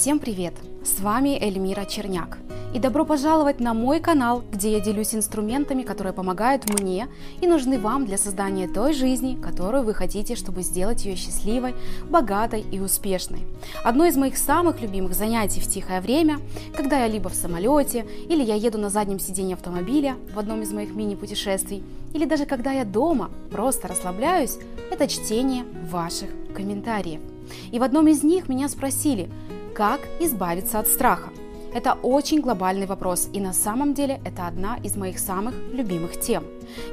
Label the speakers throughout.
Speaker 1: Всем привет! С вами Эльмира Черняк. И добро пожаловать на мой канал, где я делюсь инструментами, которые помогают мне и нужны вам для создания той жизни, которую вы хотите, чтобы сделать ее счастливой, богатой и успешной. Одно из моих самых любимых занятий в тихое время, когда я либо в самолете, или я еду на заднем сиденье автомобиля в одном из моих мини-путешествий, или даже когда я дома просто расслабляюсь, это чтение ваших комментариев. И в одном из них меня спросили, как избавиться от страха. Это очень глобальный вопрос, и на самом деле это одна из моих самых любимых тем.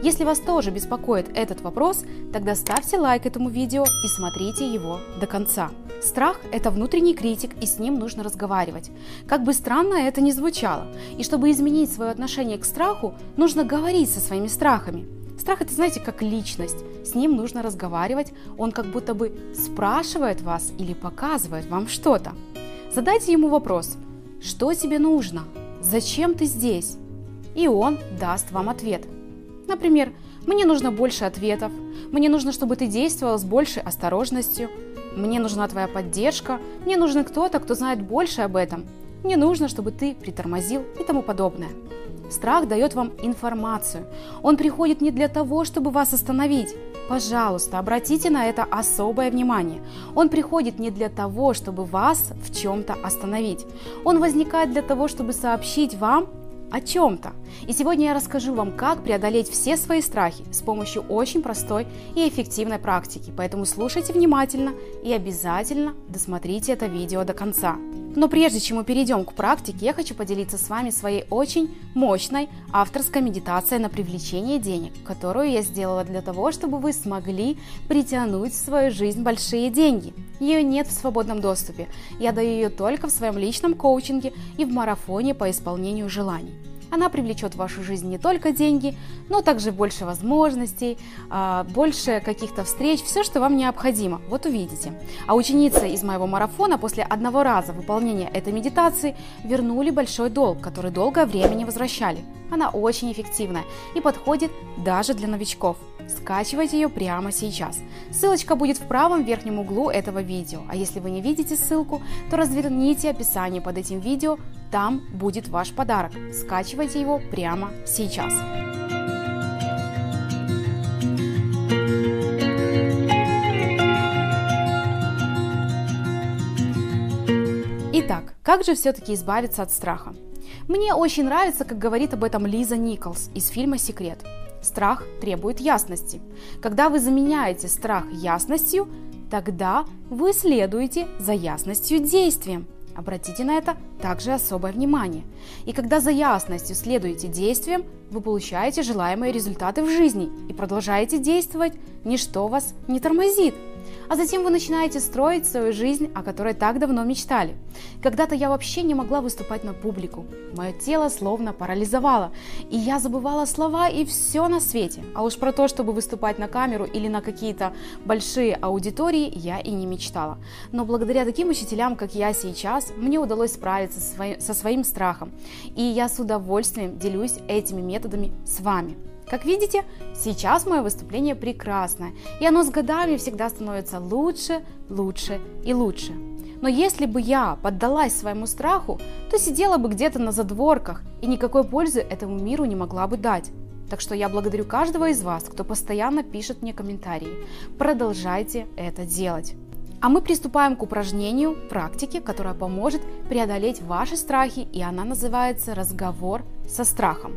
Speaker 1: Если вас тоже беспокоит этот вопрос, тогда ставьте лайк этому видео и смотрите его до конца. Страх – это внутренний критик, и с ним нужно разговаривать. Как бы странно это ни звучало. И чтобы изменить свое отношение к страху, нужно говорить со своими страхами. Страх – это, знаете, как личность. С ним нужно разговаривать, он как будто бы спрашивает вас или показывает вам что-то. Задайте ему вопрос, что тебе нужно, зачем ты здесь? И он даст вам ответ. Например, мне нужно больше ответов, мне нужно, чтобы ты действовал с большей осторожностью, мне нужна твоя поддержка, мне нужен кто-то, кто знает больше об этом, мне нужно, чтобы ты притормозил и тому подобное. Страх дает вам информацию. Он приходит не для того, чтобы вас остановить. Пожалуйста, обратите на это особое внимание. Он приходит не для того, чтобы вас в чем-то остановить. Он возникает для того, чтобы сообщить вам о чем-то. И сегодня я расскажу вам, как преодолеть все свои страхи с помощью очень простой и эффективной практики. Поэтому слушайте внимательно и обязательно досмотрите это видео до конца. Но прежде чем мы перейдем к практике, я хочу поделиться с вами своей очень мощной авторской медитацией на привлечение денег, которую я сделала для того, чтобы вы смогли притянуть в свою жизнь большие деньги. Ее нет в свободном доступе. Я даю ее только в своем личном коучинге и в марафоне по исполнению желаний. Она привлечет в вашу жизнь не только деньги, но также больше возможностей, а, больше каких-то встреч, все, что вам необходимо. Вот увидите. А ученицы из моего марафона после одного раза выполнения этой медитации вернули большой долг, который долгое время не возвращали. Она очень эффективная и подходит даже для новичков. Скачивайте ее прямо сейчас. Ссылочка будет в правом верхнем углу этого видео. А если вы не видите ссылку, то разверните описание под этим видео, там будет ваш подарок. Скачивайте его прямо сейчас. Итак, как же все-таки избавиться от страха? Мне очень нравится, как говорит об этом Лиза Николс из фильма «Секрет». Страх требует ясности. Когда вы заменяете страх ясностью, тогда вы следуете за ясностью действием. Обратите на это также особое внимание. И когда за ясностью следуете действиям, вы получаете желаемые результаты в жизни и продолжаете действовать, ничто вас не тормозит. А затем вы начинаете строить свою жизнь, о которой так давно мечтали. Когда-то я вообще не могла выступать на публику. Мое тело словно парализовало, и я забывала слова и все на свете. А уж про то, чтобы выступать на камеру или на какие-то большие аудитории, я и не мечтала. Но благодаря таким учителям, как я сейчас, мне удалось справиться со своим страхом. И я с удовольствием делюсь этими методами с вами. Как видите, сейчас мое выступление прекрасное, и оно с годами всегда становится лучше, лучше и лучше. Но если бы я поддалась своему страху, то сидела бы где-то на задворках и никакой пользы этому миру не могла бы дать. Так что я благодарю каждого из вас, кто постоянно пишет мне комментарии. Продолжайте это делать. А мы приступаем к упражнению, практике, которая поможет преодолеть ваши страхи, и она называется «Разговор со страхом».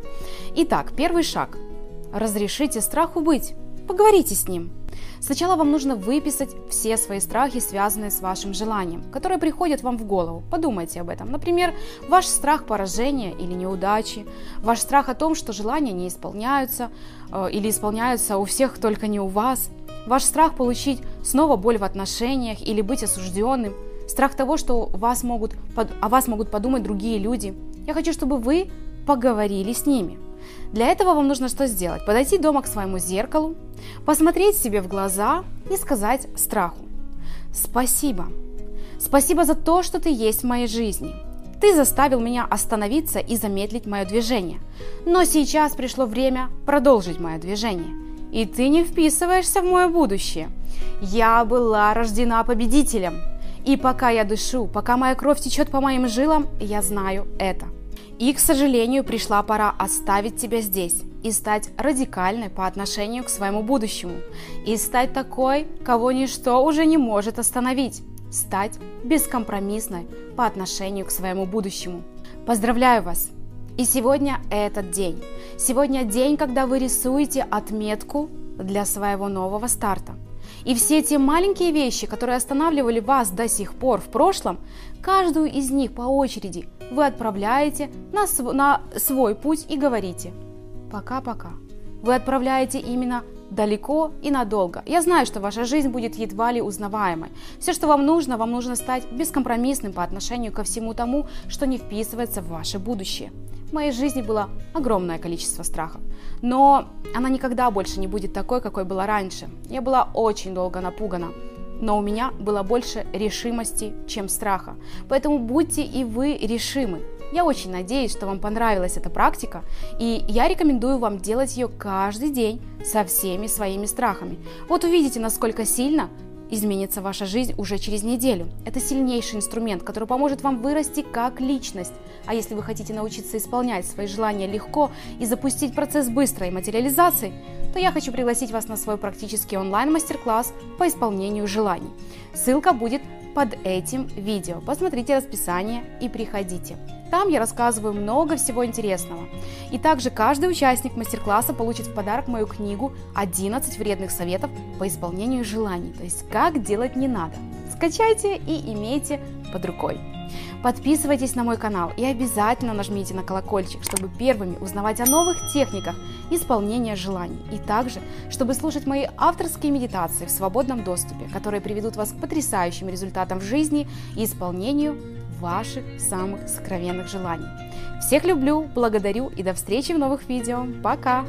Speaker 1: Итак, первый шаг – Разрешите страху быть. Поговорите с ним. Сначала вам нужно выписать все свои страхи, связанные с вашим желанием, которые приходят вам в голову. Подумайте об этом. Например, ваш страх поражения или неудачи, ваш страх о том, что желания не исполняются э, или исполняются у всех, только не у вас, ваш страх получить снова боль в отношениях или быть осужденным, страх того, что вас могут, о вас могут подумать другие люди. Я хочу, чтобы вы поговорили с ними – для этого вам нужно что сделать? Подойти дома к своему зеркалу, посмотреть себе в глаза и сказать страху «Спасибо! Спасибо за то, что ты есть в моей жизни. Ты заставил меня остановиться и замедлить мое движение. Но сейчас пришло время продолжить мое движение. И ты не вписываешься в мое будущее. Я была рождена победителем. И пока я дышу, пока моя кровь течет по моим жилам, я знаю это. И, к сожалению, пришла пора оставить тебя здесь и стать радикальной по отношению к своему будущему. И стать такой, кого ничто уже не может остановить. Стать бескомпромиссной по отношению к своему будущему. Поздравляю вас! И сегодня этот день. Сегодня день, когда вы рисуете отметку для своего нового старта. И все те маленькие вещи, которые останавливали вас до сих пор в прошлом, каждую из них по очереди вы отправляете на, св- на свой путь и говорите «пока-пока». Вы отправляете именно далеко и надолго. Я знаю, что ваша жизнь будет едва ли узнаваемой. Все, что вам нужно, вам нужно стать бескомпромиссным по отношению ко всему тому, что не вписывается в ваше будущее. В моей жизни было огромное количество страхов, но она никогда больше не будет такой, какой была раньше. Я была очень долго напугана, но у меня было больше решимости, чем страха. Поэтому будьте и вы решимы. Я очень надеюсь, что вам понравилась эта практика, и я рекомендую вам делать ее каждый день со всеми своими страхами. Вот увидите, насколько сильно изменится ваша жизнь уже через неделю. Это сильнейший инструмент, который поможет вам вырасти как личность. А если вы хотите научиться исполнять свои желания легко и запустить процесс быстрой материализации, то я хочу пригласить вас на свой практический онлайн-мастер-класс по исполнению желаний. Ссылка будет под этим видео. Посмотрите расписание и приходите. Там я рассказываю много всего интересного. И также каждый участник мастер-класса получит в подарок мою книгу «11 вредных советов по исполнению желаний», то есть как делать не надо. Скачайте и имейте под рукой. Подписывайтесь на мой канал и обязательно нажмите на колокольчик, чтобы первыми узнавать о новых техниках исполнения желаний. И также, чтобы слушать мои авторские медитации в свободном доступе, которые приведут вас к потрясающим результатам в жизни и исполнению ваших самых сокровенных желаний. Всех люблю, благодарю и до встречи в новых видео. Пока!